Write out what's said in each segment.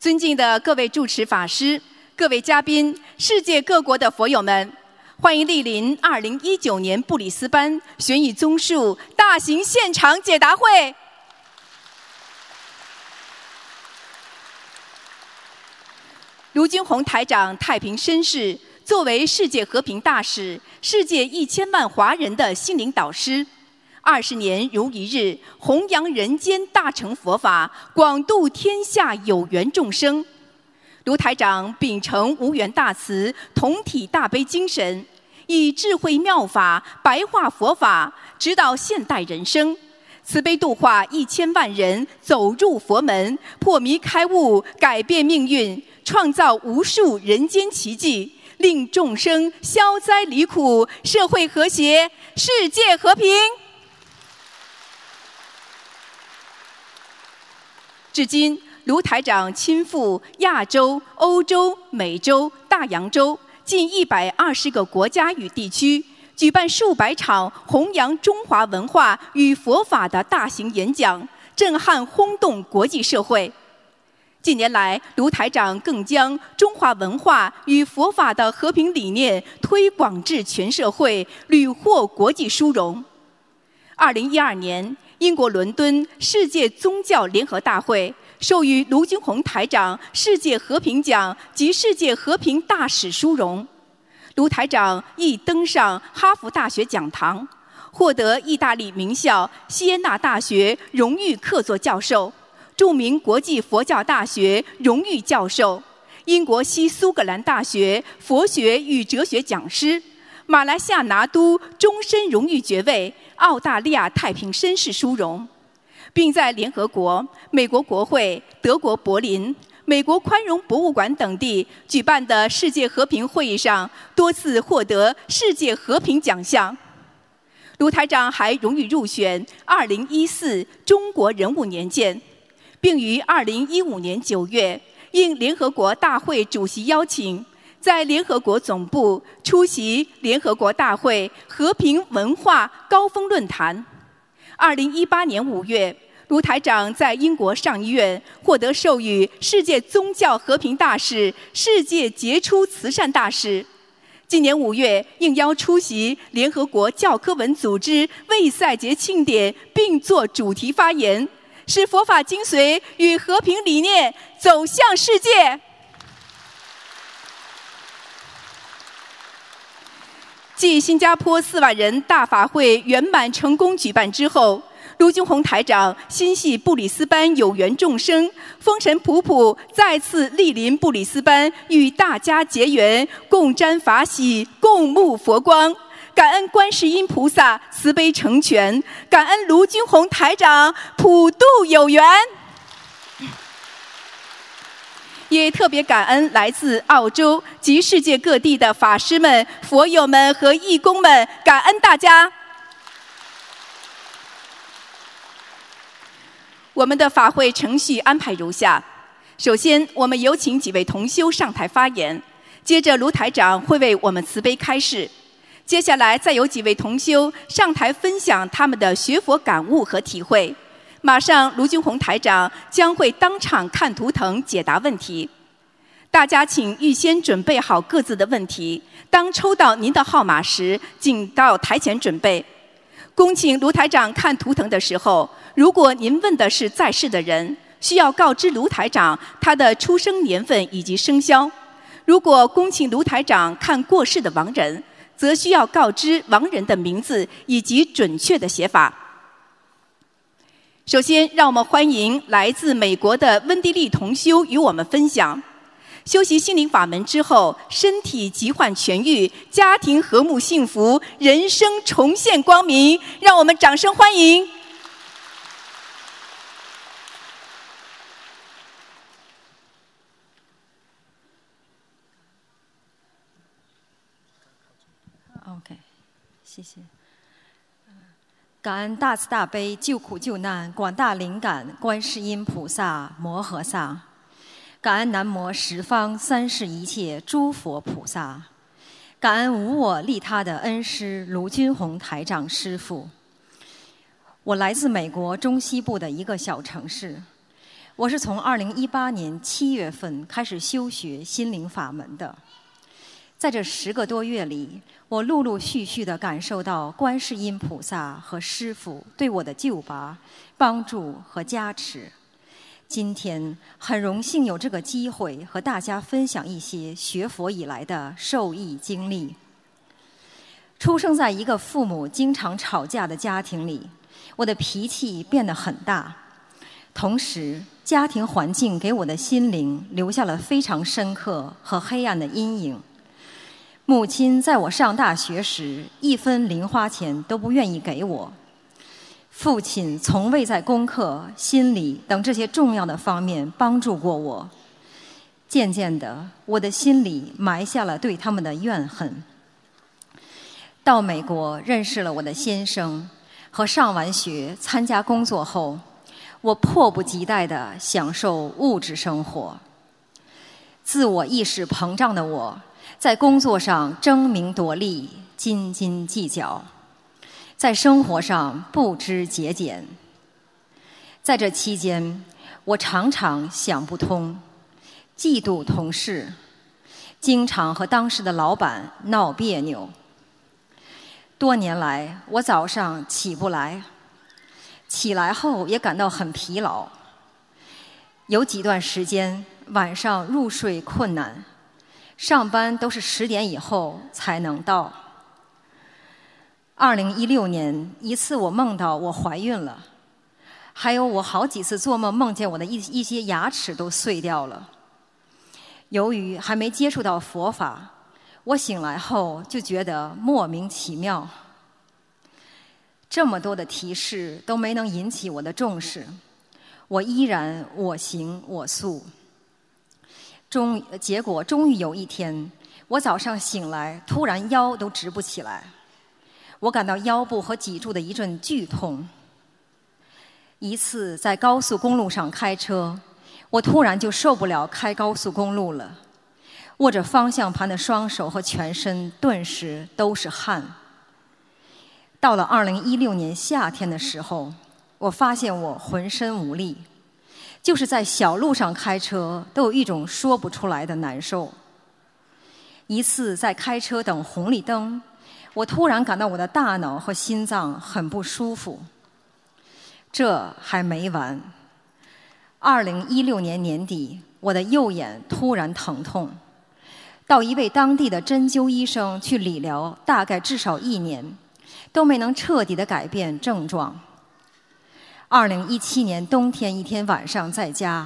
尊敬的各位主持法师、各位嘉宾、世界各国的佛友们，欢迎莅临2019年布里斯班悬疑综述大型现场解答会。卢军宏台长太平绅士，作为世界和平大使、世界一千万华人的心灵导师，二十年如一日，弘扬人间大乘佛法，广度天下有缘众生。卢台长秉承无缘大慈、同体大悲精神，以智慧妙法白话佛法，指导现代人生，慈悲度化一千万人走入佛门，破迷开悟，改变命运。创造无数人间奇迹，令众生消灾离苦，社会和谐，世界和平。至今，卢台长亲赴亚洲、欧洲、美洲、大洋洲近一百二十个国家与地区，举办数百场弘扬中华文化与佛法的大型演讲，震撼轰动国际社会。近年来，卢台长更将中华文化与佛法的和平理念推广至全社会，屡获国际殊荣。二零一二年，英国伦敦世界宗教联合大会授予卢军宏台长世界和平奖及世界和平大使殊荣。卢台长亦登上哈佛大学讲堂，获得意大利名校锡耶纳大学荣誉客座教授。著名国际佛教大学荣誉教授，英国西苏格兰大学佛学与哲学讲师，马来西亚拿督终身荣誉爵位，澳大利亚太平绅士殊荣，并在联合国、美国国会、德国柏林、美国宽容博物馆等地举办的世界和平会议上多次获得世界和平奖项。卢台长还荣誉入选2014中国人物年鉴。并于二零一五年九月应联合国大会主席邀请，在联合国总部出席联合国大会和平文化高峰论坛。二零一八年五月，卢台长在英国上议院获得授予世界宗教和平大使、世界杰出慈善大使。今年五月应邀出席联合国教科文组织卫赛节庆典，并作主题发言。使佛法精髓与和平理念走向世界。继新加坡四万人大法会圆满成功举办之后，卢军宏台长心系布里斯班有缘众生，风尘仆仆再次莅临布里斯班，与大家结缘，共沾法喜，共沐佛光。感恩观世音菩萨慈悲成全，感恩卢军宏台长普渡有缘，也特别感恩来自澳洲及世界各地的法师们、佛友们和义工们，感恩大家。我们的法会程序安排如下：首先，我们有请几位同修上台发言，接着卢台长会为我们慈悲开示。接下来，再有几位同修上台分享他们的学佛感悟和体会。马上，卢军宏台长将会当场看图腾解答问题。大家请预先准备好各自的问题。当抽到您的号码时，请到台前准备。恭请卢台长看图腾的时候，如果您问的是在世的人，需要告知卢台长他的出生年份以及生肖；如果恭请卢台长看过世的亡人。则需要告知亡人的名字以及准确的写法。首先，让我们欢迎来自美国的温蒂利同修与我们分享：修习心灵法门之后，身体疾患痊愈，家庭和睦幸福，人生重现光明。让我们掌声欢迎！OK，谢谢。感恩大慈大悲救苦救难广大灵感观世音菩萨摩诃萨，感恩南无十方三世一切诸佛菩萨，感恩无我利他的恩师卢军宏台长师傅。我来自美国中西部的一个小城市，我是从二零一八年七月份开始修学心灵法门的，在这十个多月里，我陆陆续续地感受到观世音菩萨和师父对我的救拔、帮助和加持。今天很荣幸有这个机会和大家分享一些学佛以来的受益经历。出生在一个父母经常吵架的家庭里，我的脾气变得很大，同时。家庭环境给我的心灵留下了非常深刻和黑暗的阴影。母亲在我上大学时一分零花钱都不愿意给我，父亲从未在功课、心理等这些重要的方面帮助过我。渐渐的，我的心里埋下了对他们的怨恨。到美国认识了我的先生，和上完学参加工作后。我迫不及待地享受物质生活。自我意识膨胀的我，在工作上争名夺利、斤斤计较，在生活上不知节俭。在这期间，我常常想不通，嫉妒同事，经常和当时的老板闹别扭。多年来，我早上起不来。起来后也感到很疲劳，有几段时间晚上入睡困难，上班都是十点以后才能到。二零一六年一次我梦到我怀孕了，还有我好几次做梦梦见我的一一些牙齿都碎掉了。由于还没接触到佛法，我醒来后就觉得莫名其妙。这么多的提示都没能引起我的重视，我依然我行我素。终结果终于有一天，我早上醒来，突然腰都直不起来，我感到腰部和脊柱的一阵剧痛。一次在高速公路上开车，我突然就受不了开高速公路了，握着方向盘的双手和全身顿时都是汗。到了二零一六年夏天的时候，我发现我浑身无力，就是在小路上开车都有一种说不出来的难受。一次在开车等红绿灯，我突然感到我的大脑和心脏很不舒服。这还没完，二零一六年年底，我的右眼突然疼痛，到一位当地的针灸医生去理疗，大概至少一年。都没能彻底的改变症状。二零一七年冬天一天晚上在家，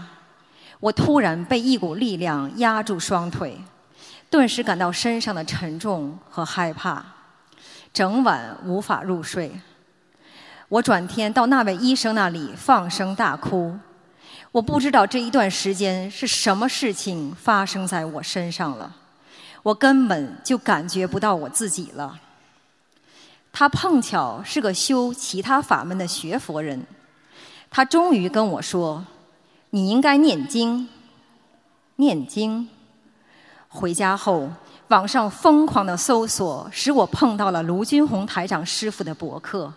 我突然被一股力量压住双腿，顿时感到身上的沉重和害怕，整晚无法入睡。我转天到那位医生那里放声大哭，我不知道这一段时间是什么事情发生在我身上了，我根本就感觉不到我自己了。他碰巧是个修其他法门的学佛人，他终于跟我说：“你应该念经，念经。”回家后，网上疯狂的搜索，使我碰到了卢军宏台长师傅的博客。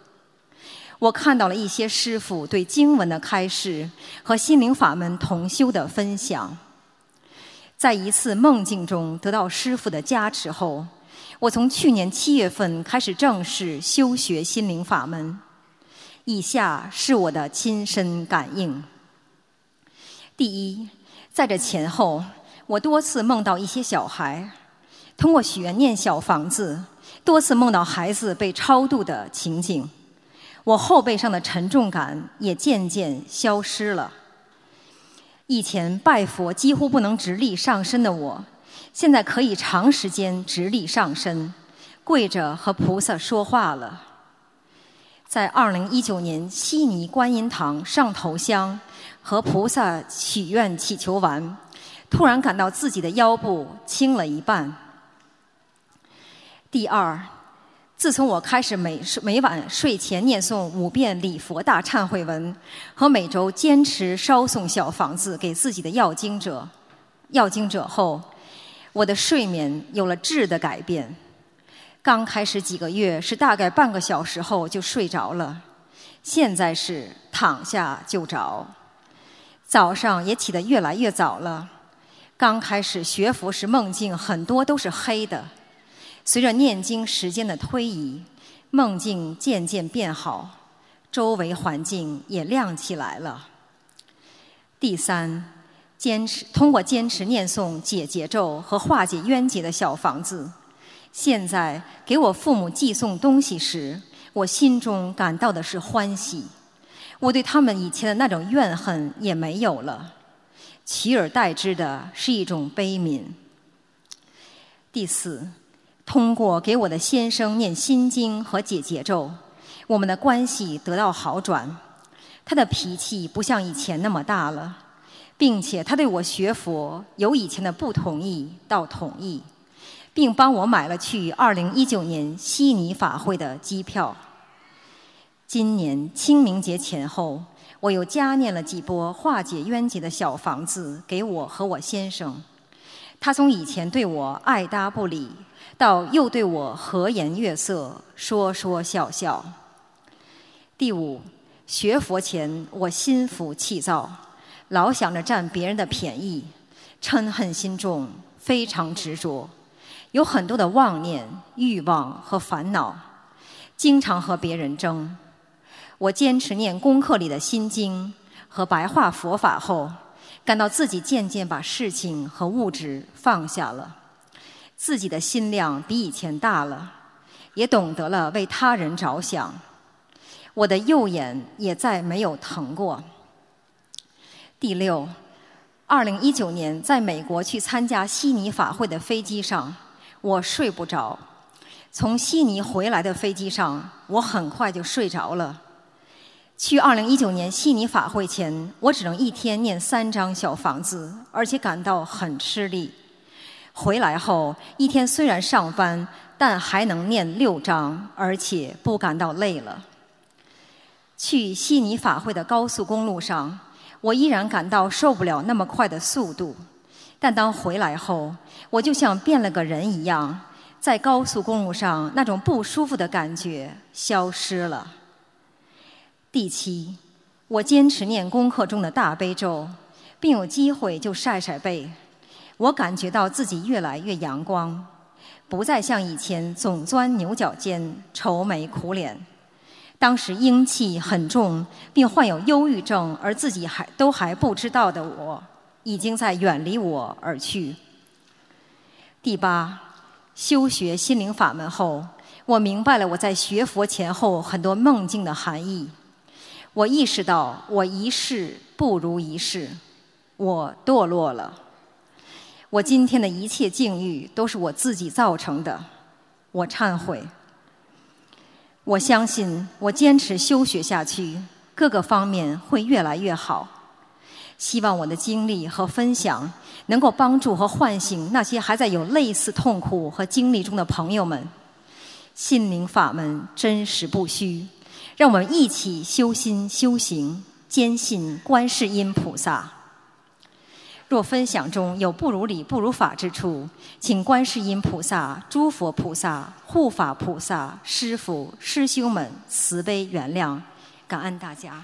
我看到了一些师傅对经文的开示和心灵法门同修的分享。在一次梦境中得到师傅的加持后。我从去年七月份开始正式修学心灵法门，以下是我的亲身感应。第一，在这前后，我多次梦到一些小孩，通过许愿念小房子，多次梦到孩子被超度的情景，我后背上的沉重感也渐渐消失了。以前拜佛几乎不能直立上身的我。现在可以长时间直立上身，跪着和菩萨说话了。在二零一九年悉尼观音堂上头香，和菩萨许愿祈求完，突然感到自己的腰部轻了一半。第二，自从我开始每每晚睡前念诵五遍礼佛大忏悔文，和每周坚持烧送小房子给自己的要经者，要经者后。我的睡眠有了质的改变，刚开始几个月是大概半个小时后就睡着了，现在是躺下就着。早上也起得越来越早了。刚开始学佛时，梦境很多都是黑的。随着念经时间的推移，梦境渐渐变好，周围环境也亮起来了。第三，坚持通过坚持念诵解结咒和化解冤结的小房子，现在给我父母寄送东西时，我心中感到的是欢喜。我对他们以前的那种怨恨也没有了，取而代之的是一种悲悯。第四，通过给我的先生念心经和解结咒，我们的关系得到好转。他的脾气不像以前那么大了，并且他对我学佛由以前的不同意到同意，并帮我买了去二零一九年悉尼法会的机票。今年清明节前后，我又加念了几波化解冤结的小房子给我和我先生。他从以前对我爱搭不理，到又对我和颜悦色、说说笑笑。第五，学佛前我心浮气躁，老想着占别人的便宜，嗔恨心重，非常执着，有很多的妄念、欲望和烦恼，经常和别人争。我坚持念功课里的心经和白话佛法后，感到自己渐渐把事情和物质放下了，自己的心量比以前大了，也懂得了为他人着想。我的右眼也再没有疼过。第六，二零一九年在美国去参加悉尼法会的飞机上，我睡不着。从悉尼回来的飞机上，我很快就睡着了。去二零一九年悉尼法会前，我只能一天念三张小房子，而且感到很吃力。回来后一天虽然上班，但还能念六张，而且不感到累了。去悉尼法会的高速公路上，我依然感到受不了那么快的速度，但当回来后，我就像变了个人一样，在高速公路上那种不舒服的感觉消失了。第七，我坚持念功课中的大悲咒，并有机会就晒晒背。我感觉到自己越来越阳光，不再像以前总钻牛角尖、愁眉苦脸。当时阴气很重，并患有忧郁症，而自己还都还不知道的我，已经在远离我而去。第八，修学心灵法门后，我明白了我在学佛前后很多梦境的含义。我意识到，我一世不如一世，我堕落了。我今天的一切境遇都是我自己造成的，我忏悔。我相信，我坚持修学下去，各个方面会越来越好。希望我的经历和分享能够帮助和唤醒那些还在有类似痛苦和经历中的朋友们。心灵法门真实不虚。让我们一起修心修行，坚信观世音菩萨。若分享中有不如理、不如法之处，请观世音菩萨、诸佛菩萨、护法菩萨、师父、师兄们慈悲原谅，感恩大家。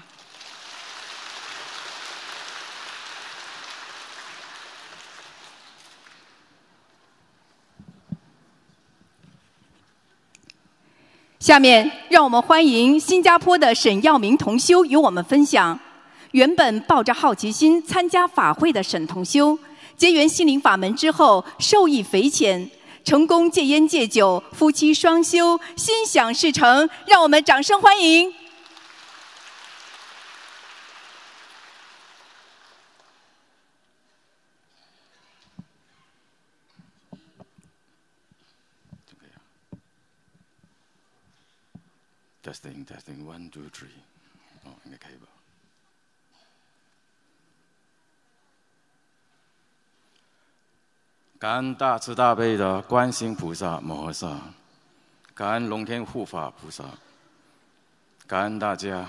下面，让我们欢迎新加坡的沈耀明同修与我们分享。原本抱着好奇心参加法会的沈同修，结缘心灵法门之后，受益匪浅，成功戒烟戒酒，夫妻双修，心想事成。让我们掌声欢迎。Testing, testing, one, two, three。哦，应该可以吧？感恩大慈大悲的观世菩萨摩诃萨，感恩龙天护法菩萨，感恩大家，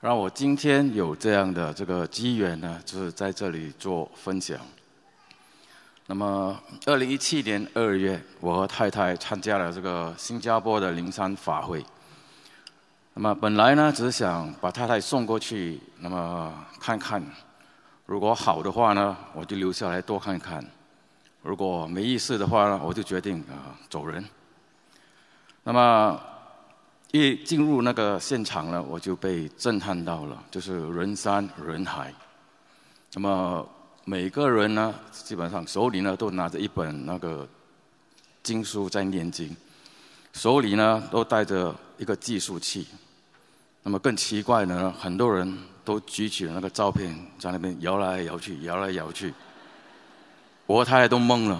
让我今天有这样的这个机缘呢，就是在这里做分享。那么，二零一七年二月，我和太太参加了这个新加坡的灵山法会。那么本来呢，只是想把太太送过去，那么看看，如果好的话呢，我就留下来多看看；如果没意思的话呢，我就决定啊走人。那么一进入那个现场呢，我就被震撼到了，就是人山人海。那么每个人呢，基本上手里呢都拿着一本那个经书在念经，手里呢都带着一个计数器。那么更奇怪的呢，很多人都举起了那个照片，在那边摇来摇去，摇来摇去。我和太太都懵了，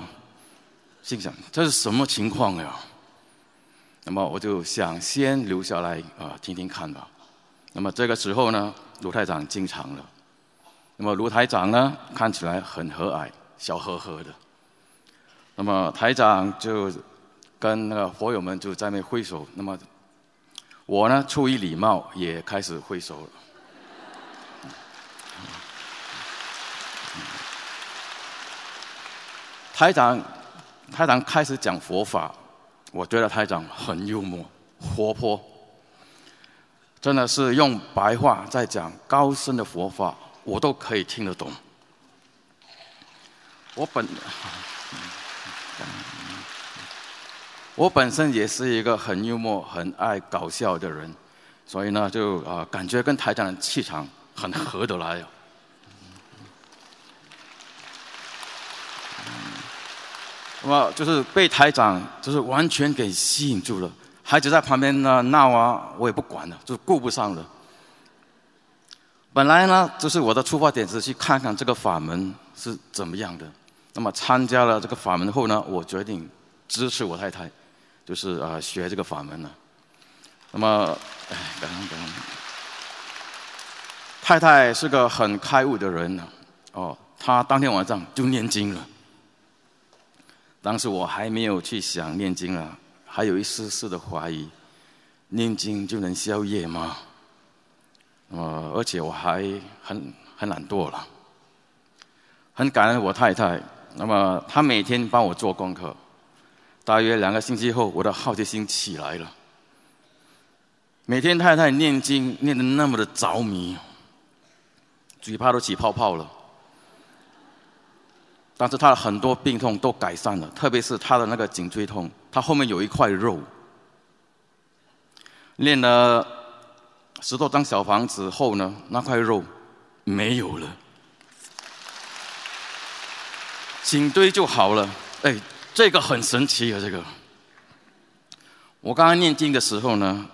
心想这是什么情况呀？那么我就想先留下来啊，听听看吧。那么这个时候呢，卢台长进场了。那么卢台长呢，看起来很和蔼，笑呵呵的。那么台长就跟那个佛友们就在那挥手。那么我呢，出于礼貌，也开始挥手了。台长，台长开始讲佛法，我觉得台长很幽默、活泼，真的是用白话在讲高深的佛法，我都可以听得懂。我本。我本身也是一个很幽默、很爱搞笑的人，所以呢，就啊，感觉跟台长的气场很合得来哦。那么就是被台长就是完全给吸引住了，孩子在旁边呢闹啊，我也不管了，就顾不上了。本来呢，就是我的出发点是去看看这个法门是怎么样的。那么参加了这个法门后呢，我决定支持我太太。就是啊，学这个法门了。那么，哎，感恩感恩。太太是个很开悟的人呢。哦，她当天晚上就念经了。当时我还没有去想念经啊，还有一丝丝的怀疑：念经就能消业吗？呃，而且我还很很懒惰了。很感恩我太太，那么她每天帮我做功课。大约两个星期后，我的好奇心起来了。每天太太念经念得那么的着迷，嘴巴都起泡泡了。但是她的很多病痛都改善了，特别是她的那个颈椎痛，她后面有一块肉。练了十多张小房子后呢，那块肉没有了，颈椎就好了。哎。这个很神奇啊！这个，我刚刚念经的时候呢，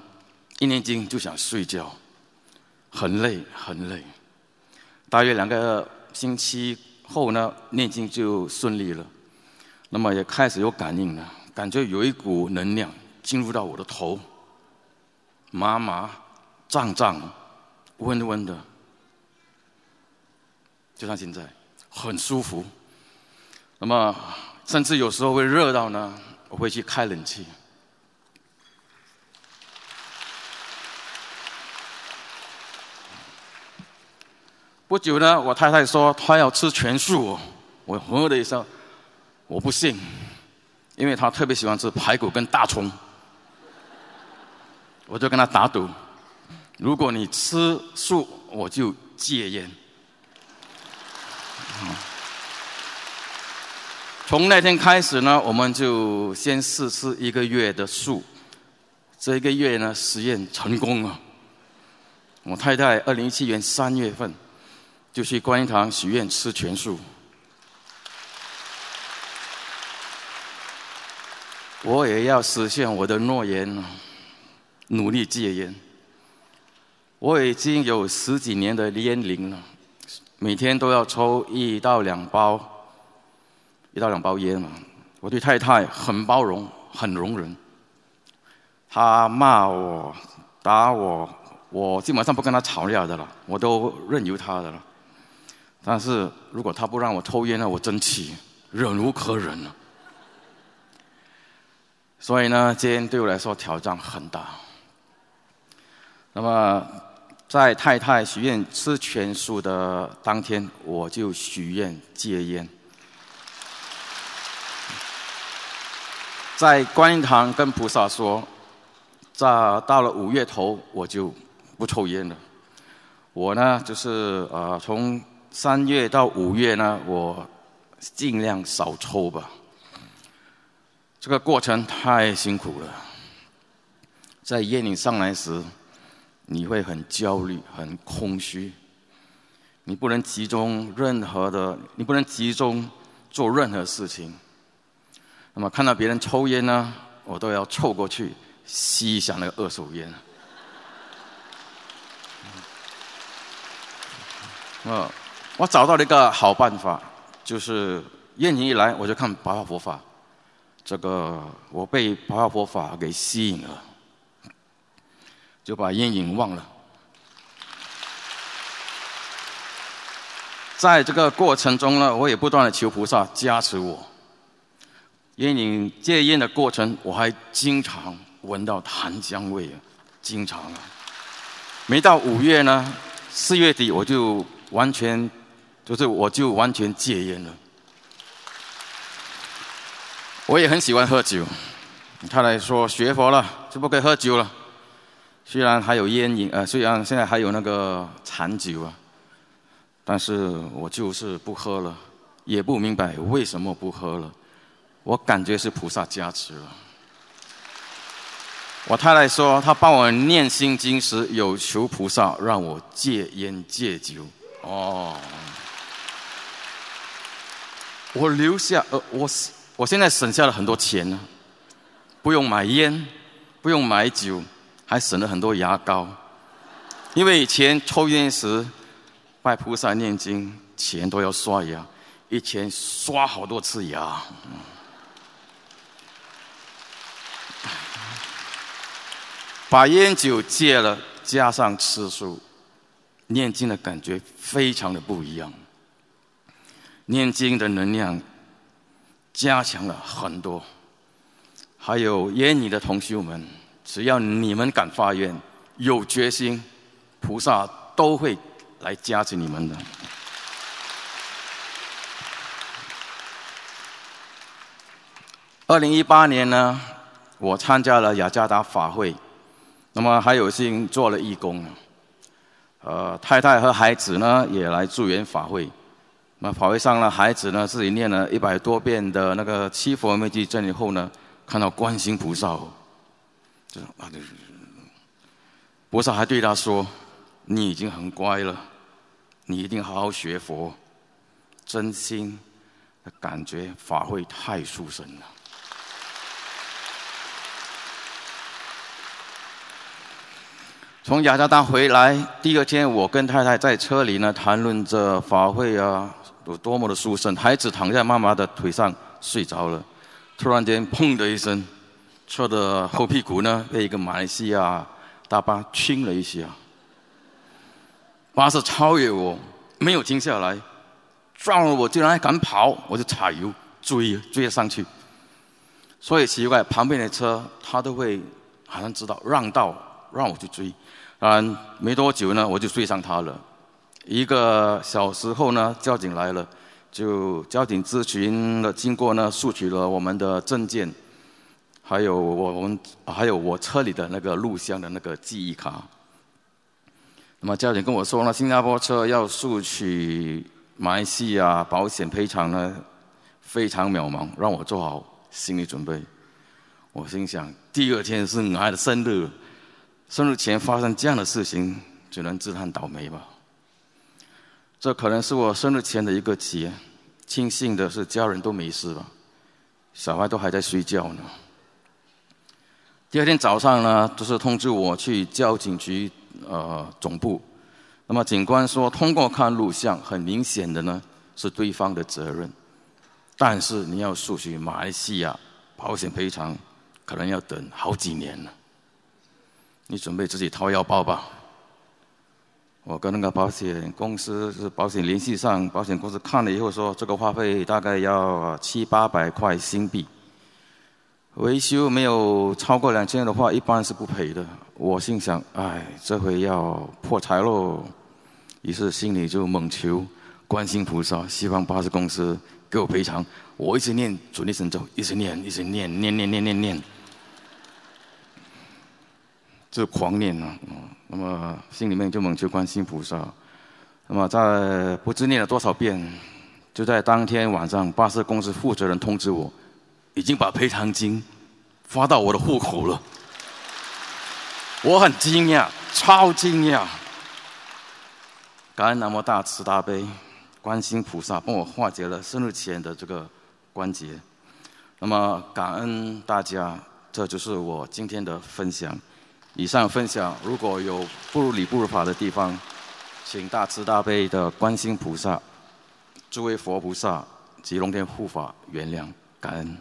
一念经就想睡觉，很累很累。大约两个星期后呢，念经就顺利了，那么也开始有感应了，感觉有一股能量进入到我的头，麻麻、胀胀、温温的，就像现在，很舒服。那么。甚至有时候会热到呢，我会去开冷气。不久呢，我太太说她要吃全素，我呵的一声，我不信，因为她特别喜欢吃排骨跟大葱，我就跟她打赌，如果你吃素，我就戒烟。从那天开始呢，我们就先试吃一个月的素。这一个月呢，实验成功了。我太太二零一七年三月份就去观音堂许愿吃全素。我也要实现我的诺言，努力戒烟。我已经有十几年的烟龄了，每天都要抽一到两包。一到两包烟嘛，我对太太很包容，很容忍。她骂我、打我，我基本上不跟她吵架的了，我都任由她的了。但是如果她不让我抽烟呢，我真气，忍无可忍了。所以呢，戒烟对我来说挑战很大。那么，在太太许愿吃全素的当天，我就许愿戒烟。在观音堂跟菩萨说，在到了五月头我就不抽烟了。我呢就是呃从三月到五月呢，我尽量少抽吧。这个过程太辛苦了，在烟瘾上来时，你会很焦虑、很空虚，你不能集中任何的，你不能集中做任何事情。那么看到别人抽烟呢，我都要凑过去吸一下那个二手烟。嗯，我找到了一个好办法，就是烟瘾一来我就看《白话佛法》。这个我被白话佛法给吸引了，就把烟瘾忘了。在这个过程中呢，我也不断的求菩萨加持我。烟瘾戒烟的过程，我还经常闻到檀香味啊，经常啊。没到五月呢，四月底我就完全，就是我就完全戒烟了。我也很喜欢喝酒，他来说学佛了就不可以喝酒了。虽然还有烟瘾，呃，虽然现在还有那个残酒啊，但是我就是不喝了，也不明白为什么不喝了。我感觉是菩萨加持了。我太太说，她帮我念心经时有求菩萨让我戒烟戒酒。哦，我留下，呃，我。我现在省下了很多钱呢，不用买烟，不用买酒，还省了很多牙膏。因为以前抽烟时，拜菩萨念经，钱都要刷牙，一天刷好多次牙。把烟酒戒了，加上吃素，念经的感觉非常的不一样。念经的能量。加强了很多，还有烟你的同修们，只要你们敢发愿、有决心，菩萨都会来加持你们的。二零一八年呢，我参加了雅加达法会，那么还有幸做了义工，呃，太太和孩子呢也来助缘法会。那法会上呢，孩子呢自己念了一百多遍的那个七佛灭罪真以后呢，看到观世菩萨，就啊，菩萨还对他说：“你已经很乖了，你一定好好学佛。”真心的感觉法会太殊胜了。从雅加达回来第二天，我跟太太在车里呢谈论着法会啊。有多么的殊胜！孩子躺在妈妈的腿上睡着了，突然间砰的一声，车的后屁股呢被一个马来西亚大巴亲了一下，巴士超越我，没有停下来，撞了我竟然还敢跑，我就踩油追追了上去。所以奇怪，旁边的车他都会好像知道让道让我去追，嗯，没多久呢我就追上他了。一个小时后呢，交警来了，就交警咨询的经过呢，索取了我们的证件，还有我我们还有我车里的那个录像的那个记忆卡。那么交警跟我说呢，新加坡车要索取马来西亚保险赔偿呢，非常渺茫，让我做好心理准备。我心想，第二天是我的生日，生日前发生这样的事情，只能自叹倒霉吧。这可能是我生日前的一个劫，庆幸的是家人都没事吧，小孩都还在睡觉呢。第二天早上呢，就是通知我去交警局呃总部，那么警官说，通过看录像，很明显的呢是对方的责任，但是你要索取马来西亚保险赔偿，可能要等好几年了。你准备自己掏腰包吧。我跟那个保险公司是保险联系上，保险公司看了以后说，这个花费大概要七八百块新币，维修没有超过两千的话，一般是不赔的。我心想，哎，这回要破财喽，于是心里就猛求观世菩萨，希望巴士公司给我赔偿。我一直念准提神咒，一直念，一直念，念念念念念。就狂念啊，那么心里面就猛求观世菩萨，那么在不知念了多少遍，就在当天晚上，巴士公司负责人通知我，已经把赔偿金发到我的户口了。我很惊讶，超惊讶。感恩南无大慈大悲观世音菩萨帮我化解了生日前的这个关节。那么感恩大家，这就是我今天的分享。以上分享如果有不如理不如法的地方，请大慈大悲的观世音菩萨、诸位佛菩萨及龙天护法原谅，感恩。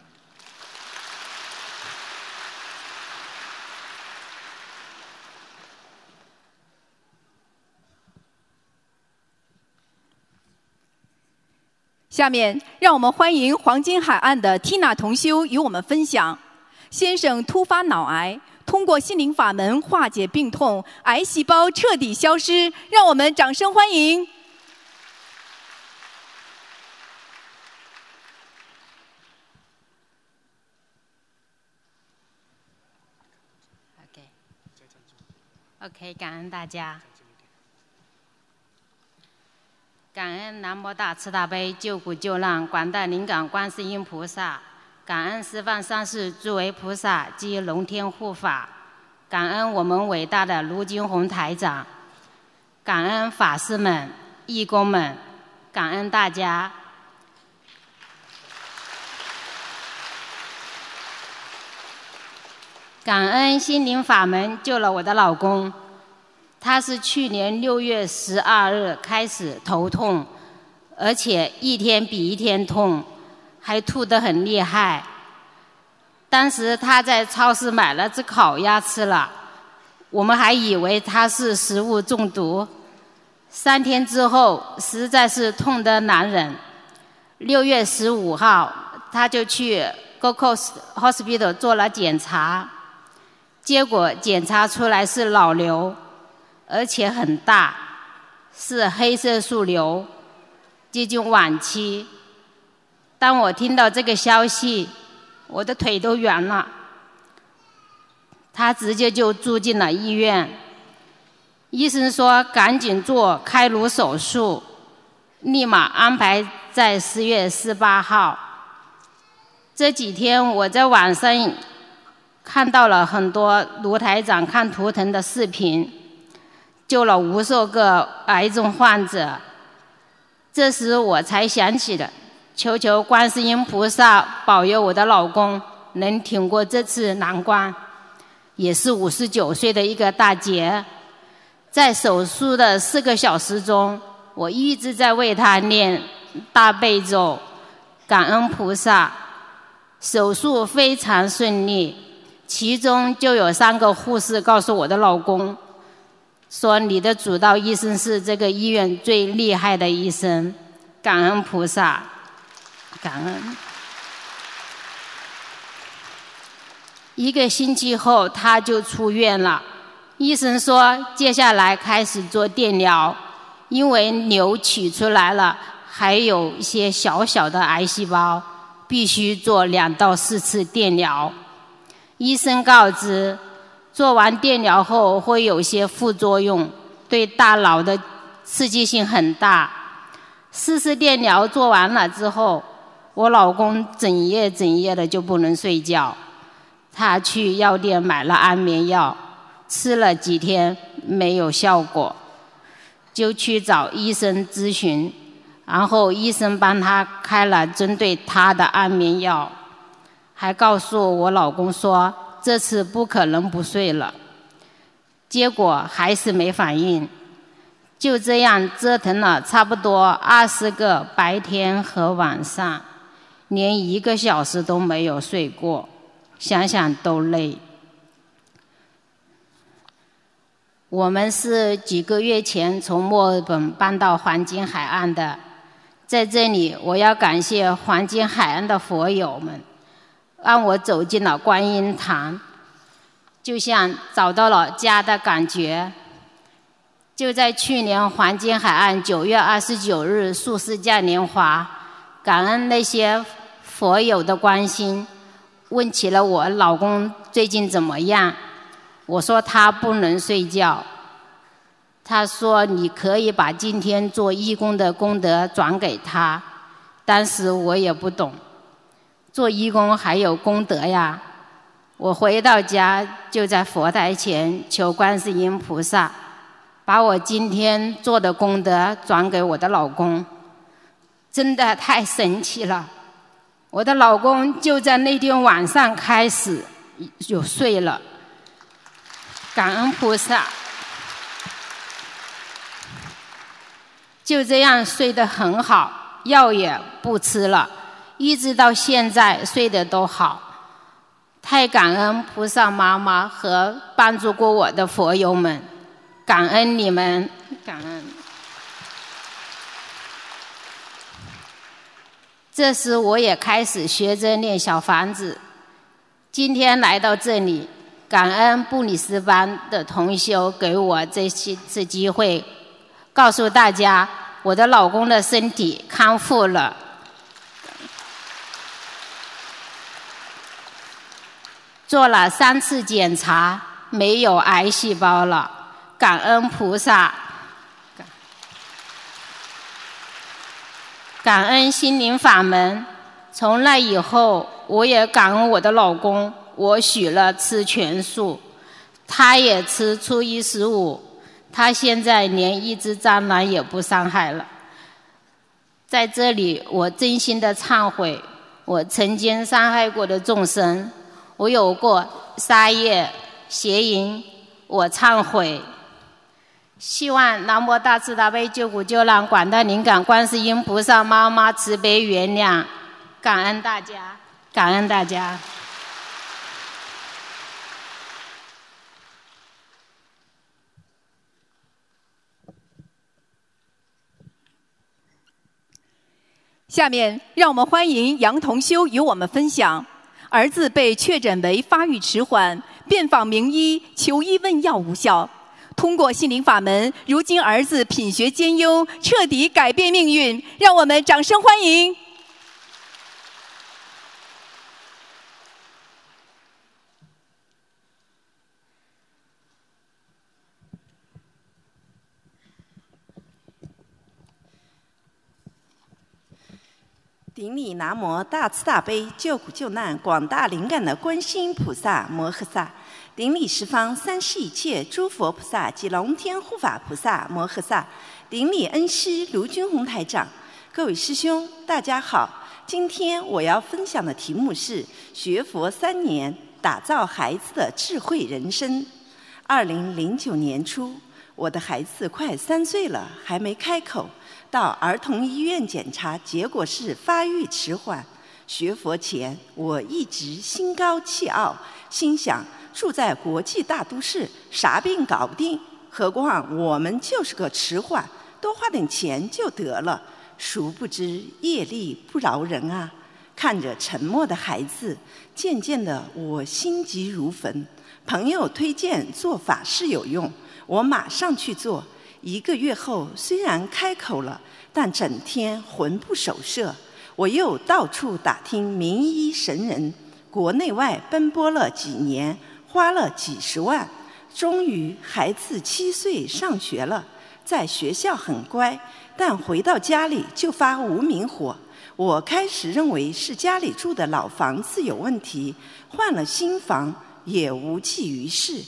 下面，让我们欢迎黄金海岸的 Tina 同修与我们分享：先生突发脑癌，通过心灵法门化解病痛，癌细胞彻底消失。让我们掌声欢迎。OK，感恩大家。感恩南无大慈大悲救苦救难广大灵感观世音菩萨，感恩十方三世诸位菩萨及龙天护法，感恩我们伟大的卢金红台长，感恩法师们、义工们，感恩大家。感恩心灵法门救了我的老公。他是去年六月十二日开始头痛，而且一天比一天痛，还吐得很厉害。当时他在超市买了只烤鸭吃了，我们还以为他是食物中毒。三天之后，实在是痛得难忍。六月十五号，他就去 gocosthospital 做了检查，结果检查出来是脑瘤。而且很大，是黑色素瘤，接近晚期。当我听到这个消息，我的腿都软了。他直接就住进了医院，医生说赶紧做开颅手术，立马安排在十月十八号。这几天我在网上看到了很多卢台长看图腾的视频。救了无数个癌症患者，这时我才想起了，求求观世音菩萨保佑我的老公能挺过这次难关。也是五十九岁的一个大姐，在手术的四个小时中，我一直在为她念大悲咒，感恩菩萨。手术非常顺利，其中就有三个护士告诉我的老公。说你的主刀医生是这个医院最厉害的医生，感恩菩萨，感恩。一个星期后他就出院了，医生说接下来开始做电疗，因为瘤取出来了，还有一些小小的癌细胞，必须做两到四次电疗。医生告知。做完电疗后会有些副作用，对大脑的刺激性很大。四次电疗做完了之后，我老公整夜整夜的就不能睡觉。他去药店买了安眠药，吃了几天没有效果，就去找医生咨询，然后医生帮他开了针对他的安眠药，还告诉我老公说。这次不可能不睡了，结果还是没反应，就这样折腾了差不多二十个白天和晚上，连一个小时都没有睡过，想想都累。我们是几个月前从墨尔本搬到黄金海岸的，在这里我要感谢黄金海岸的佛友们。让我走进了观音堂，就像找到了家的感觉。就在去年黄金海岸九月二十九日素食嘉年华，感恩那些佛友的关心，问起了我老公最近怎么样。我说他不能睡觉，他说你可以把今天做义工的功德转给他。当时我也不懂，做义工还有功德呀。我回到家就在佛台前求观世音菩萨，把我今天做的功德转给我的老公。真的太神奇了！我的老公就在那天晚上开始就睡了，感恩菩萨，就这样睡得很好，药也不吃了，一直到现在睡得都好。太感恩菩萨妈妈和帮助过我的佛友们，感恩你们，感恩。这时我也开始学着念小房子。今天来到这里，感恩布里斯班的同修给我这些次机会，告诉大家我的老公的身体康复了，做了三次检查，没有癌细胞了，感恩菩萨。感恩心灵法门，从那以后，我也感恩我的老公。我许了吃全素，他也吃初一十五。他现在连一只蟑螂也不伤害了。在这里，我真心的忏悔，我曾经伤害过的众生，我有过杀业、邪淫，我忏悔。希望南无大慈大悲救苦救难广大灵感观世音菩萨妈妈慈悲原谅，感恩大家，感恩大家。下面让我们欢迎杨同修与我们分享：儿子被确诊为发育迟缓，遍访名医求医问药无效。通过心灵法门，如今儿子品学兼优，彻底改变命运。让我们掌声欢迎！顶礼南无大慈大悲救苦救难广大灵感的观世音菩萨摩诃萨。顶礼十方三世一切诸佛菩萨及龙天护法菩萨摩诃萨，顶礼恩师卢军宏台长，各位师兄，大家好。今天我要分享的题目是学佛三年，打造孩子的智慧人生。二零零九年初，我的孩子快三岁了，还没开口，到儿童医院检查，结果是发育迟缓。学佛前，我一直心高气傲，心想。住在国际大都市，啥病搞不定？何况我们就是个迟缓，多花点钱就得了。殊不知业力不饶人啊！看着沉默的孩子，渐渐的我心急如焚。朋友推荐做法事有用，我马上去做。一个月后，虽然开口了，但整天魂不守舍。我又到处打听名医神人，国内外奔波了几年。花了几十万，终于孩子七岁上学了，在学校很乖，但回到家里就发无名火。我开始认为是家里住的老房子有问题，换了新房也无济于事。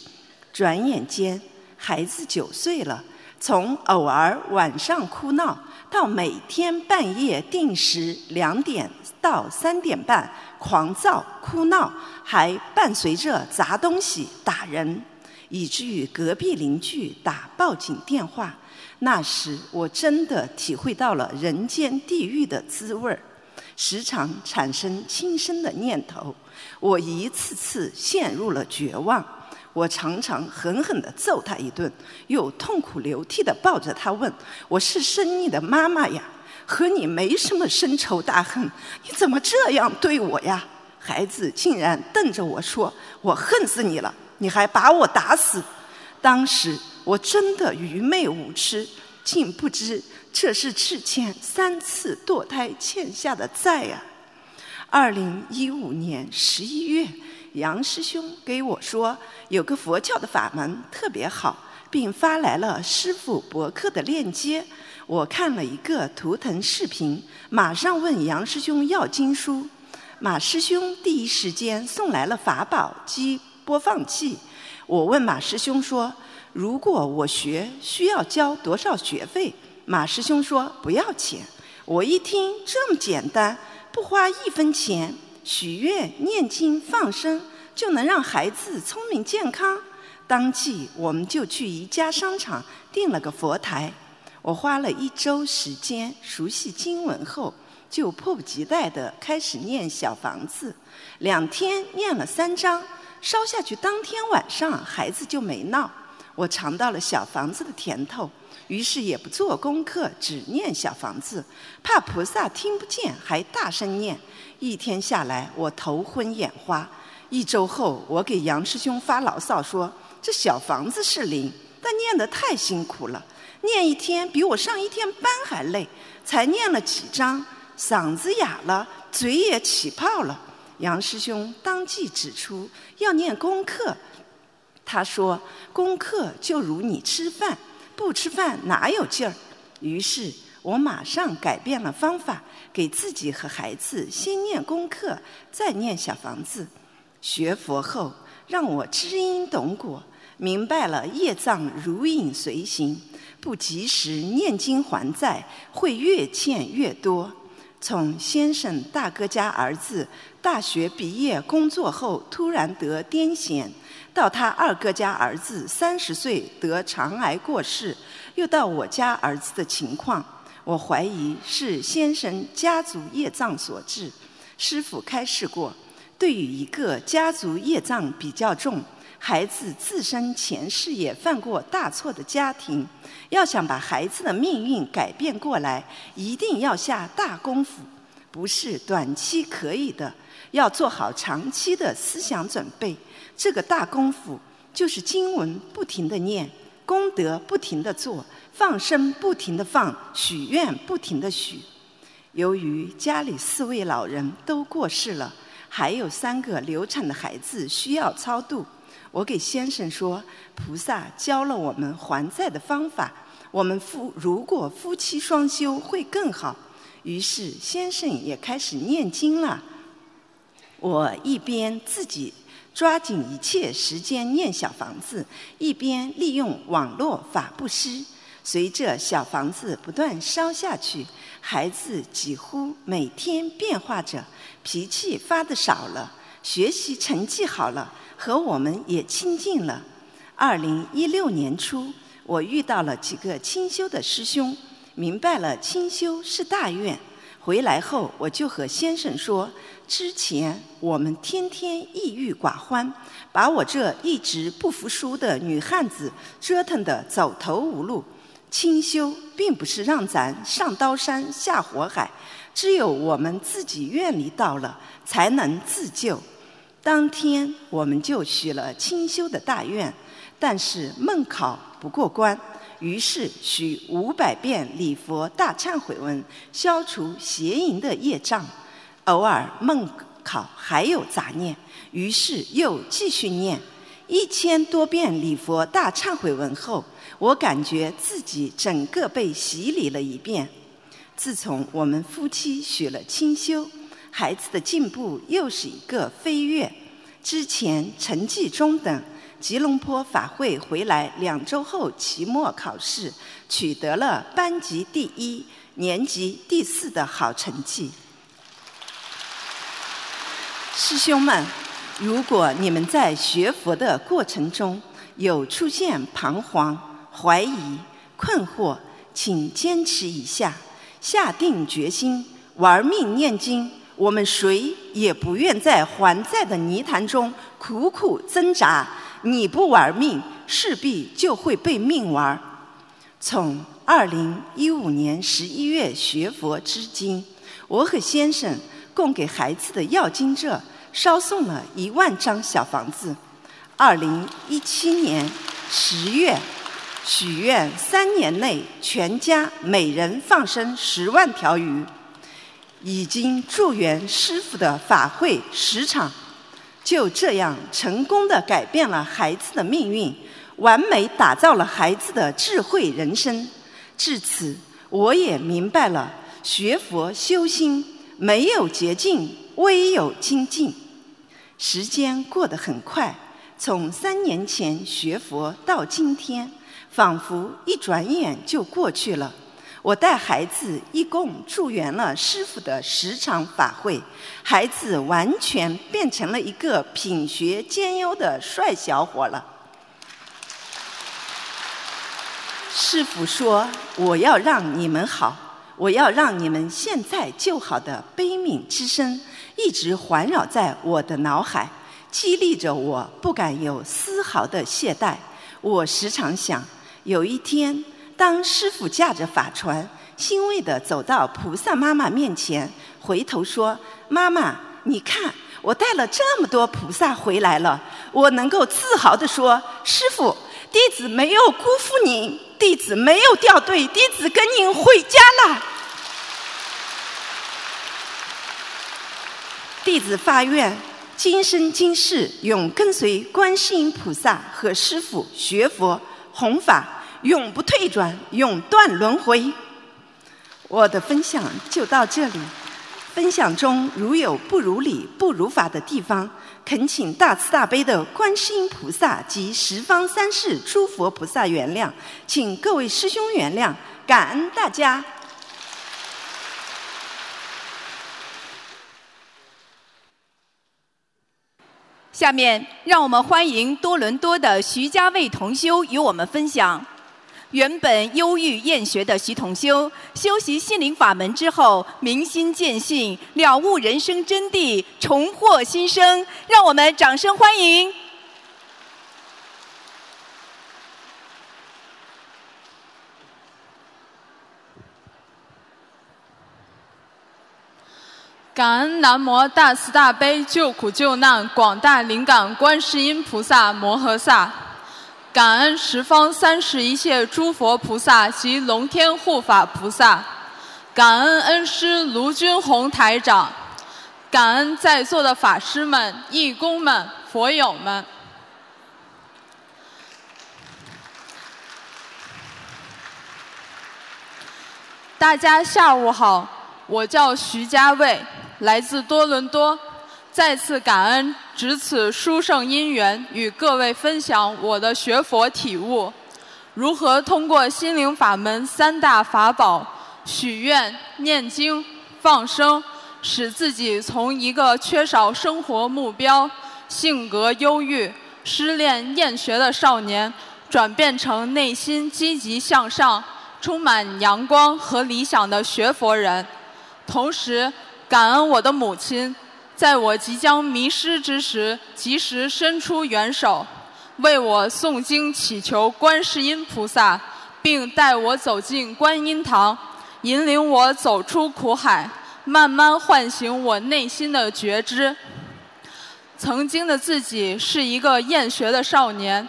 转眼间，孩子九岁了，从偶尔晚上哭闹，到每天半夜定时两点到三点半。狂躁、哭闹，还伴随着砸东西、打人，以至于隔壁邻居打报警电话。那时，我真的体会到了人间地狱的滋味儿，时常产生轻生的念头。我一次次陷入了绝望。我常常狠狠地揍他一顿，又痛哭流涕地抱着他问：“我是生你的妈妈呀！”和你没什么深仇大恨，你怎么这样对我呀？孩子竟然瞪着我说：“我恨死你了！你还把我打死！”当时我真的愚昧无知，竟不知这是之前三次堕胎欠下的债呀。二零一五年十一月，杨师兄给我说，有个佛教的法门特别好。并发来了师傅博客的链接。我看了一个图腾视频，马上问杨师兄要经书。马师兄第一时间送来了法宝及播放器。我问马师兄说：“如果我学，需要交多少学费？”马师兄说：“不要钱。”我一听这么简单，不花一分钱，许愿、念经、放生。就能让孩子聪明健康。当即，我们就去宜家商场订了个佛台。我花了一周时间熟悉经文后，就迫不及待地开始念小房子。两天念了三章，烧下去当天晚上，孩子就没闹。我尝到了小房子的甜头，于是也不做功课，只念小房子，怕菩萨听不见，还大声念。一天下来，我头昏眼花。一周后，我给杨师兄发牢骚说：“这小房子是灵，但念得太辛苦了，念一天比我上一天班还累。才念了几章，嗓子哑了，嘴也起泡了。”杨师兄当即指出要念功课。他说：“功课就如你吃饭，不吃饭哪有劲儿？”于是我马上改变了方法，给自己和孩子先念功课，再念小房子。学佛后，让我知因懂果，明白了业障如影随形，不及时念经还债，会越欠越多。从先生大哥家儿子大学毕业工作后突然得癫痫，到他二哥家儿子三十岁得肠癌过世，又到我家儿子的情况，我怀疑是先生家族业障所致。师傅开示过。对于一个家族业障比较重、孩子自身前世也犯过大错的家庭，要想把孩子的命运改变过来，一定要下大功夫，不是短期可以的，要做好长期的思想准备。这个大功夫就是经文不停的念，功德不停的做，放生不停的放，许愿不停的许。由于家里四位老人都过世了。还有三个流产的孩子需要超度，我给先生说，菩萨教了我们还债的方法，我们夫如果夫妻双修会更好。于是先生也开始念经了。我一边自己抓紧一切时间念小房子，一边利用网络法布施。随着小房子不断烧下去，孩子几乎每天变化着。脾气发的少了，学习成绩好了，和我们也亲近了。二零一六年初，我遇到了几个清修的师兄，明白了清修是大愿。回来后，我就和先生说：之前我们天天抑郁寡欢，把我这一直不服输的女汉子折腾得走投无路。清修并不是让咱上刀山下火海。只有我们自己愿力到了，才能自救。当天我们就许了清修的大愿，但是梦考不过关，于是许五百遍礼佛大忏悔文，消除邪淫的业障。偶尔梦考还有杂念，于是又继续念一千多遍礼佛大忏悔文后，我感觉自己整个被洗礼了一遍。自从我们夫妻学了清修，孩子的进步又是一个飞跃。之前成绩中等，吉隆坡法会回来两周后，期末考试取得了班级第一、年级第四的好成绩。师兄们，如果你们在学佛的过程中有出现彷徨、怀疑、困惑，请坚持一下。下定决心玩命念经，我们谁也不愿在还债的泥潭中苦苦挣扎。你不玩命，势必就会被命玩。从二零一五年十一月学佛至今，我和先生共给孩子的要经者烧送了一万张小房子。二零一七年十月。许愿三年内全家每人放生十万条鱼，已经助缘师傅的法会十场，就这样成功的改变了孩子的命运。完美打造了孩子的智慧人生。至此，我也明白了学佛修心没有捷径，唯有精进。时间过得很快，从三年前学佛到今天，仿佛一转眼就过去了。我带孩子一共助缘了师傅的十场法会，孩子完全变成了一个品学兼优的帅小伙了。师傅说：“我要让你们好，我要让你们现在就好的悲悯之声一直环绕在我的脑海，激励着我，不敢有丝毫的懈怠。我时常想，有一天。”当师傅驾着法船，欣慰地走到菩萨妈妈面前，回头说：“妈妈，你看，我带了这么多菩萨回来了。我能够自豪地说，师傅，弟子没有辜负您，弟子没有掉队，弟子跟您回家了。弟子发愿，今生今世永跟随观世音菩萨和师傅学佛弘法。”永不退转，永断轮回。我的分享就到这里。分享中如有不如理、不如法的地方，恳请大慈大悲的观世音菩萨及十方三世诸佛菩萨原谅，请各位师兄原谅，感恩大家。下面让我们欢迎多伦多的徐家卫同修与我们分享。原本忧郁厌学的徐同修，修习心灵法门之后，明心见性，了悟人生真谛，重获新生。让我们掌声欢迎！感恩南无大慈大悲救苦救难广大灵感观世音菩萨摩诃萨。感恩十方三世一切诸佛菩萨及龙天护法菩萨，感恩恩师卢军宏台长，感恩在座的法师们、义工们、佛友们。大家下午好，我叫徐家卫，来自多伦多。再次感恩值此殊胜因缘，与各位分享我的学佛体悟，如何通过心灵法门三大法宝许愿、念经、放生，使自己从一个缺少生活目标、性格忧郁、失恋厌学的少年，转变成内心积极向上、充满阳光和理想的学佛人。同时，感恩我的母亲。在我即将迷失之时，及时伸出援手，为我诵经祈求观世音菩萨，并带我走进观音堂，引领我走出苦海，慢慢唤醒我内心的觉知。曾经的自己是一个厌学的少年，